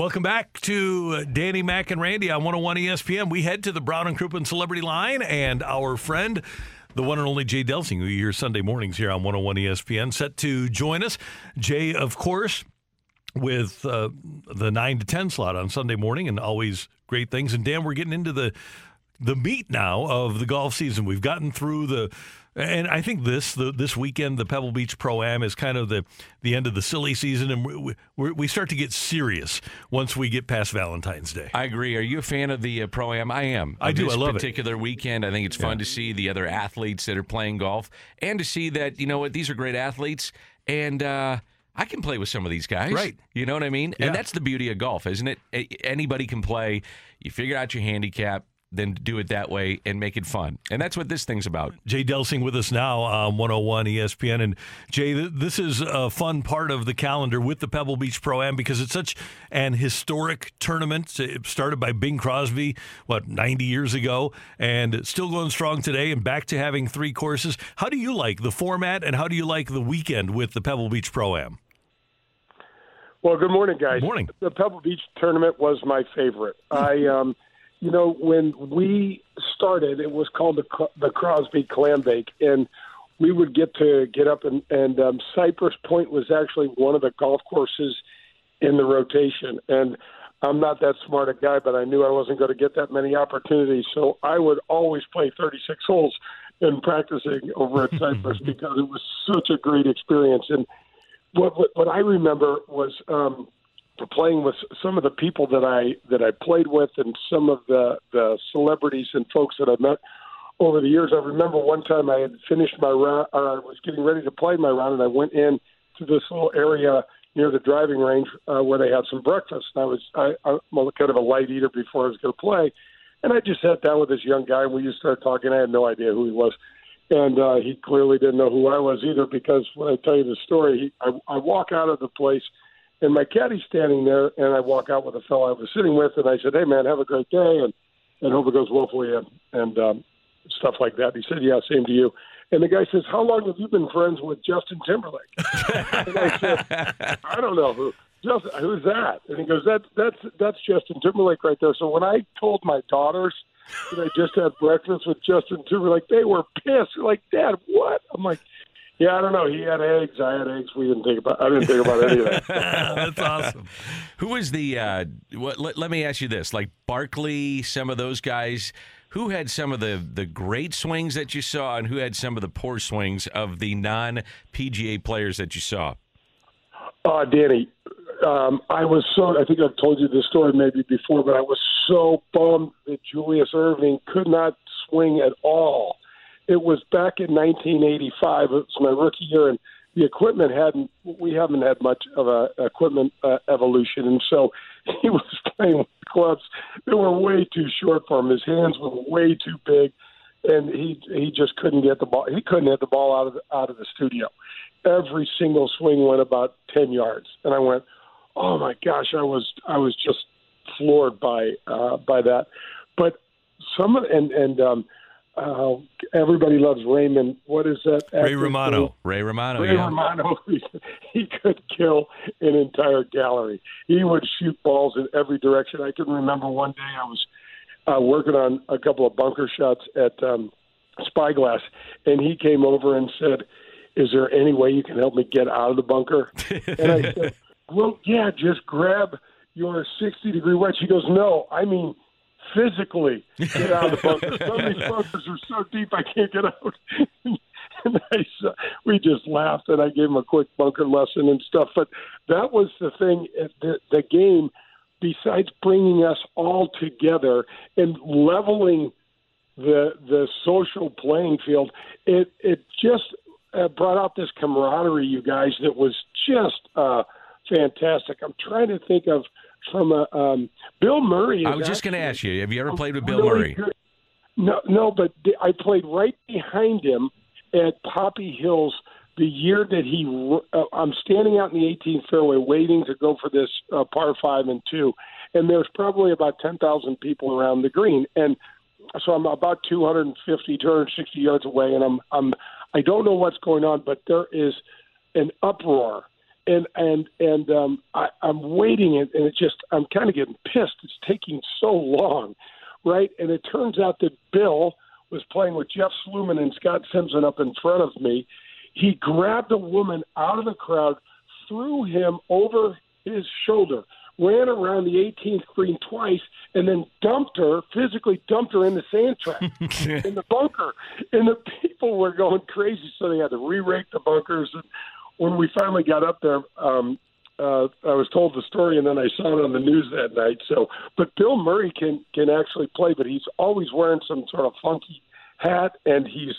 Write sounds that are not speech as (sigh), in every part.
Welcome back to Danny Mac and Randy on 101 ESPN. We head to the Brown and Crouppen Celebrity Line, and our friend, the one and only Jay Delsing, who you hear Sunday mornings here on 101 ESPN, set to join us. Jay, of course, with uh, the 9 to 10 slot on Sunday morning, and always great things. And Dan, we're getting into the the meat now of the golf season. We've gotten through the and I think this the, this weekend, the Pebble Beach Pro Am is kind of the the end of the silly season, and we, we, we start to get serious once we get past Valentine's Day. I agree. Are you a fan of the uh, Pro Am? I am. I do. This I love it. particular weekend. I think it's fun Yeah. to see the other athletes that are playing golf, and to see that you know what these are great athletes, and uh, I can play with some of these guys. Right. You know what I mean? Yeah. And that's the beauty of golf, isn't it? Anybody can play. You figure out your handicap, then do it that way and make it fun, and that's what this thing's about. Jay Delsing with us now on 101 ESPN. And Jay, th- this is a fun part of the calendar with the Pebble Beach Pro Am because it's such an historic tournament. It started by Bing Crosby, what, 90 years ago, and still going strong today and back to having three courses. How do you like the format and how do you like the weekend with the Pebble Beach Pro Am? Well, good morning, guys. Good morning. The Pebble Beach tournament was my favorite. I, um, you know, when we started, it was called the the Crosby Clam Bake, and we would get to get up and and um, Cypress Point was actually one of the golf courses in the rotation. And I'm not that smart a guy, but I knew I wasn't going to get that many opportunities, so I would always play 36 holes in practicing over at (laughs) Cypress because it was such a great experience. And what what, what I remember was um, playing with some of the people that I that I played with, and some of the the celebrities and folks that I met over the years. I remember one time I had finished my round, or I was getting ready to play my round, and I went in to this little area near the driving range uh, where they had some breakfast. And I was I, I'm kind of a light eater before I was going to play, and I just sat down with this young guy, and we just started talking. I had no idea who he was and uh, he clearly didn't know who I was either. Because when I tell you the story, he, I, I walk out of the place, and my caddy's standing there, and I walk out with a fellow I was sitting with, and I said, "Hey, man, have a great day, and and hope it goes well for you," and um, stuff like that. He said, "Yeah, same to you." And the guy says, "How long have you been friends with Justin Timberlake?" and I said, "I don't know who." Justin, who's that? And he goes, "That's that's that's Justin Timberlake right there." So when I told my daughters that I just had breakfast with Justin Timberlake, they were pissed. They're like, Dad, what? I'm like, Yeah, I don't know. He had eggs. I had eggs. We didn't think about. I didn't think about any of that. (laughs) That's awesome. Who was the? Uh, what, let, let me ask you this: like Barkley, some of those guys. Who had some of the, the great swings that you saw, and who had some of the poor swings of the non PGA players that you saw? Uh, Danny, um, I was so. I think I've told you this story maybe before, but I was so bummed that Julius Erving could not swing at all. It was back in 1985. It was my rookie year, and the equipment hadn't. We haven't had much of a equipment uh, evolution, and so (laughs) he was playing with clubs that were way too short for him. His hands were way too big, and he he just couldn't get the ball. He couldn't hit the ball out of the, out of the studio. Every single swing went about ten yards, and I went, "Oh my gosh!" I was I was just floored by uh, by that. But some and and um, uh, everybody loves Raymond. What is that? Ray Romano. name? Ray Romano. Ray yeah. Romano, (laughs) he could kill an entire gallery. He would shoot balls in every direction. I can remember one day I was uh, working on a couple of bunker shots at um, Spyglass, and he came over and said, "Is there any way you can help me get out of the bunker?" (laughs) and I said, "Well, yeah, just grab your 60 degree wedge." He goes, "No, I mean." Physically get out of the bunker. (laughs) Some of these bunkers are so deep I can't get out. (laughs) and I, we just laughed, and I gave him a quick bunker lesson and stuff. But that was the thing. The, the game, besides bringing us all together and leveling the the social playing field, it it just uh, brought out this camaraderie, you guys, that was just uh, fantastic. I'm trying to think of from a um, Bill Murray. I was just going to ask you, have you ever played with Bill really Murray? good- No, no, but I played right behind him at Poppy Hills the year that he. Uh, I'm standing out in the 18th fairway waiting to go for this uh, par five and two, and there's probably about 10,000 people around the green, and so I'm about 250, 260 yards away, and I'm I'm I don't know what's going on, but there is an uproar. And and and um, I, I'm waiting, and, and it just I'm kind of getting pissed. It's taking so long, right? And it turns out that Bill was playing with Jeff Sluman and Scott Simpson up in front of me. He grabbed a woman out of the crowd, threw him over his shoulder, ran around the 18th green twice, and then dumped her, physically dumped her in the sand trap (laughs) in the bunker. And the people were going crazy, so they had to re-rake the bunkers. And when we finally got up there, um, uh, I was told the story, and then I saw it on the news that night. So, but Bill Murray can can actually play, but he's always wearing some sort of funky hat, and he's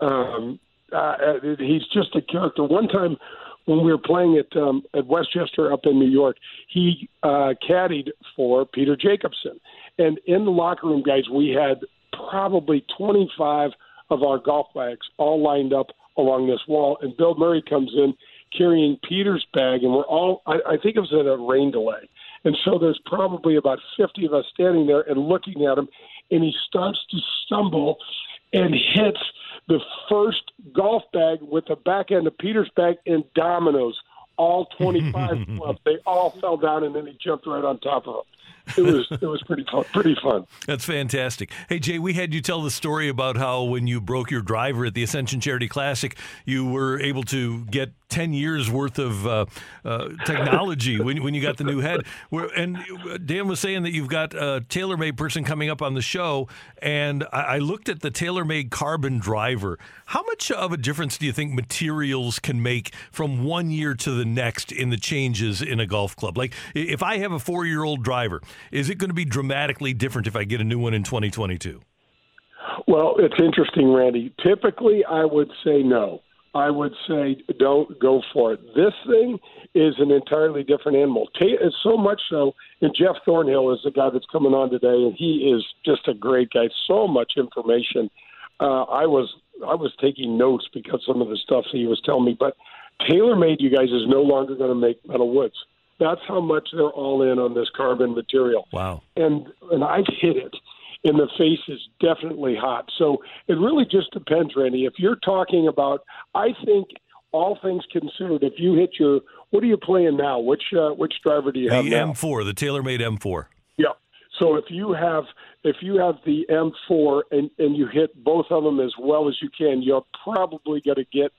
um, uh, he's just a character. One time when we were playing at um, at Westchester up in New York, he uh, caddied for Peter Jacobsen, and in the locker room, guys, we had probably 25 of our golf bags all lined up along this wall, and Bill Murray comes in carrying Peter's bag, and we're all I, I think it was at a rain delay. And so there's probably about 50 of us standing there and looking at him, and he starts to stumble and hits the first golf bag with the back end of Peter's bag in dominoes. All 25 (laughs) clubs, they all fell down, and then he jumped right on top of them. It was it was pretty fun. Pretty fun. That's fantastic. Hey, Jay, we had you tell the story about how when you broke your driver at the Ascension Charity Classic, you were able to get 10 years worth of uh, uh, technology when, when you got the new head. And Dan was saying that you've got a TaylorMade person coming up on the show, and I, I looked at the TaylorMade carbon driver. How much of a difference do you think materials can make from one year to the next in the changes in a golf club? Like, if I have a four year old driver, is it going to be dramatically different if I get a new one in 2022? Well, it's interesting, Randy. Typically, I would say no. I would say don't go for it. This thing is an entirely different animal. It's so much so, and Jeff Thornhill is the guy that's coming on today, and he is just a great guy. So much information. Uh, I was I was taking notes because some of the stuff he was telling me. But TaylorMade, you guys, is no longer going to make metal woods. That's how much they're all in on this carbon material Wow. and and I've hit it, and the face is definitely hot. So it really just depends, Randy. If you're talking about, I think all things considered, if you hit your, what are you playing now? Which uh, which driver do you The have now? M4, the TaylorMade M4. Yeah. So if you have if you have the M4 and and you hit both of them as well as you can, you're probably going to get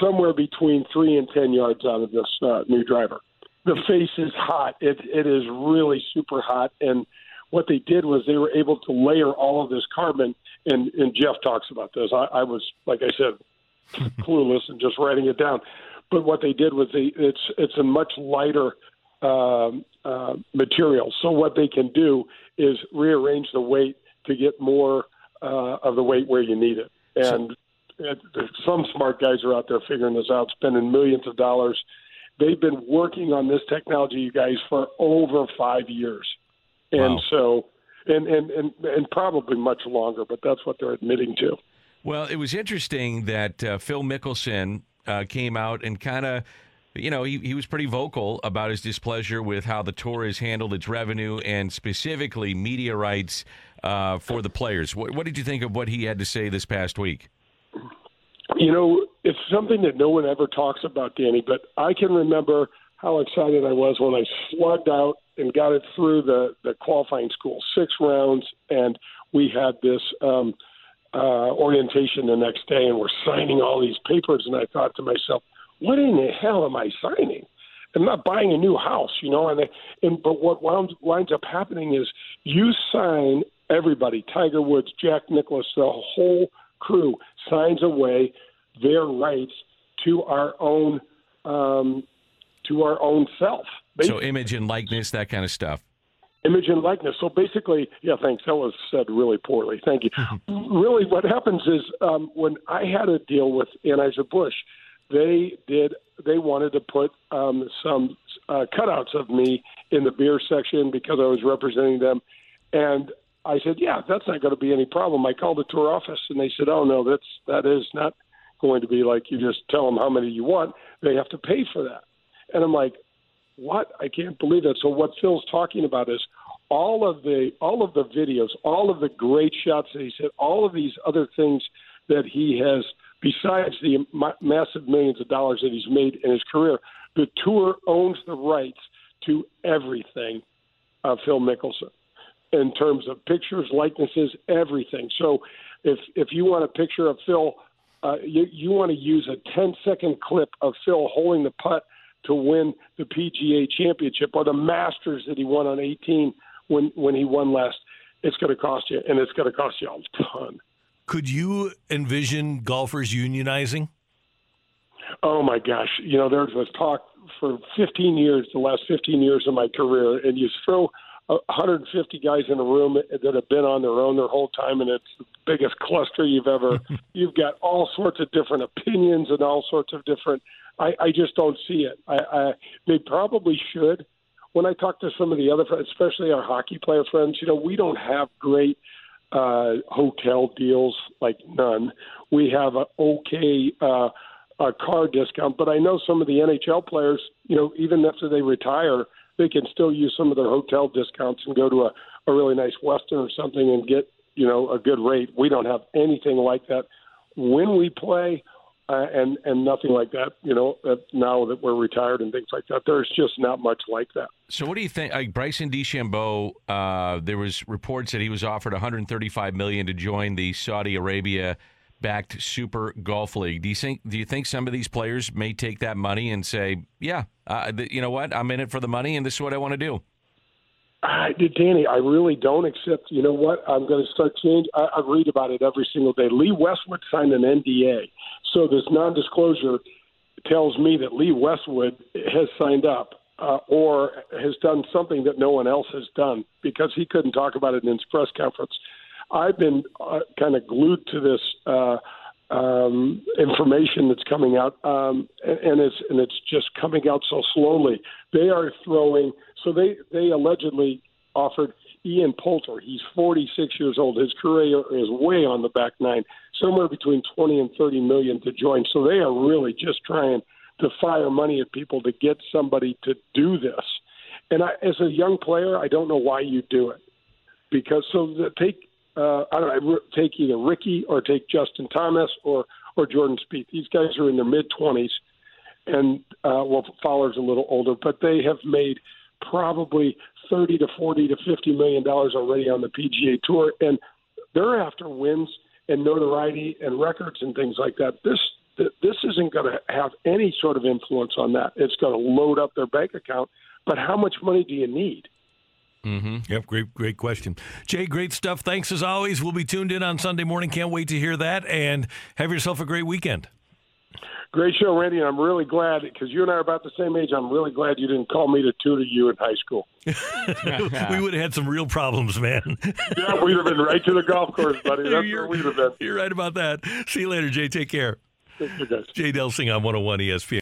somewhere between three and ten yards out of this uh, new driver. The face is hot. It it is really super hot, and what they did was they were able to layer all of this carbon. And and Jeff talks about this. I, I was like I said, (laughs) clueless and just writing it down. But what they did was they it's it's a much lighter um, uh, material. So what they can do is rearrange the weight to get more uh, of the weight where you need it. And it, some smart guys are out there figuring this out, spending millions of dollars. They've been working on this technology, you guys, for over five years, and Wow. so and, and and and probably much longer. But that's what they're admitting to. Well, it was interesting that uh, Phil Mickelson uh, came out and kind of, you know, he, he was pretty vocal about his displeasure with how the tour has handled its revenue and specifically media rights uh, for the players. What, what did you think of what he had to say this past week? You know, it's something that no one ever talks about, Danny, but I can remember how excited I was when I slugged out and got it through the, the qualifying school, six rounds, and we had this um, uh, orientation the next day, and we're signing all these papers, and I thought to myself, what in the hell am I signing? I'm not buying a new house, you know. And, and but what winds, winds up happening is you sign everybody, Tiger Woods, Jack Nicklaus, the whole crew signs away their rights to our own um, to our own self. So image and likeness, that kind of stuff. Image and likeness. So basically, yeah, thanks. That was said really poorly. Thank you. really, what happens is um, when I had a deal with Anheuser Busch, they did. They wanted to put um, some uh, cutouts of me in the beer section because I was representing them, and I said, "Yeah, that's not going to be any problem." I called the tour office, and they said, "Oh no, that's that is not going to be like you just tell them how many you want. They have to pay for that." And I'm like, "What? I can't believe that." So what Phil's talking about is all of the all of the videos, all of the great shots that he said, all of these other things that he has besides the ma- massive millions of dollars that he's made in his career. The tour owns the rights to everything, uh, Phil Mickelson, in terms of pictures, likenesses, everything. So if if you want a picture of Phil, uh, you, you want to use a 10 second clip of Phil holding the putt to win the PGA championship or the Masters that he won on 18 when when he won last. It's going to cost you, and it's going to cost you a ton. Could you envision golfers unionizing? Oh my gosh! You know, there was talk for 15 years, the last 15 years of my career, and you throw 150 guys in a room that have been on their own their whole time, and it's the biggest cluster you've ever. (laughs) you've got all sorts of different opinions and all sorts of different. I, I just don't see it. I, I, they probably should. When I talk to some of the other friends, especially our hockey player friends, you know, we don't have great uh, hotel deals, like none. We have an okay uh, a car discount, but I know some of the NHL players, you know, even after they retire, they can still use some of their hotel discounts and go to a, a really nice Westin or something and get, you know, a good rate. We don't have anything like that. When we play, uh, and and nothing like that. You know, uh, now that we're retired and things like that, there's just not much like that. So, what do you think? Like Bryson DeChambeau, uh, there was reports that he was offered 135 million to join the Saudi Arabia backed Super Golf League. Do you think? Do you think some of these players may take that money and say, "Yeah, uh, th- you know what? I'm in it for the money, and this is what I want to do." Uh, Danny, I really don't. accept. you know what? I'm going to start change. I, I read about it every single day. Lee Westwood signed an NDA, so this non-disclosure tells me that Lee Westwood has signed up uh, or has done something that no one else has done because he couldn't talk about it in his press conference. I've been uh, kind of glued to this uh, um, information that's coming out, um, and, and it's and it's just coming out so slowly. They are throwing. So they they allegedly offered Ian Poulter. He's 46 years old. His career is way on the back nine, somewhere between 20 and 30 million to join. So they are really just trying to fire money at people to get somebody to do this. And I, as a young player, I don't know why you do it because so the, take uh, I don't know, take either Rickie or take Justin Thomas or or Jordan Spieth. These guys are in their mid twenties, and uh, well, Fowler's a little older, but they have made probably thirty to forty to fifty million dollars already on the PGA Tour, and they're after wins and notoriety and records and things like that. This this isn't going to have any sort of influence on that. It's going to load up their bank account. But how much money do you need? Mm-hmm. Yep, great, great question, Jay. Great stuff. Thanks as always. We'll be tuned in on Sunday morning. Can't wait to hear that. And have yourself a great weekend. Great show, Randy. And I'm really glad because you and I are about the same age. I'm really glad you didn't call me to tutor you in high school. (laughs) (laughs) we would have had some real problems, man. (laughs) yeah, we'd have been right to the golf course, buddy. That's you're, where we'd have been. You're right about that. See you later, Jay. Take care. Thank you, guys. Jay Delsing on 101 ESPN.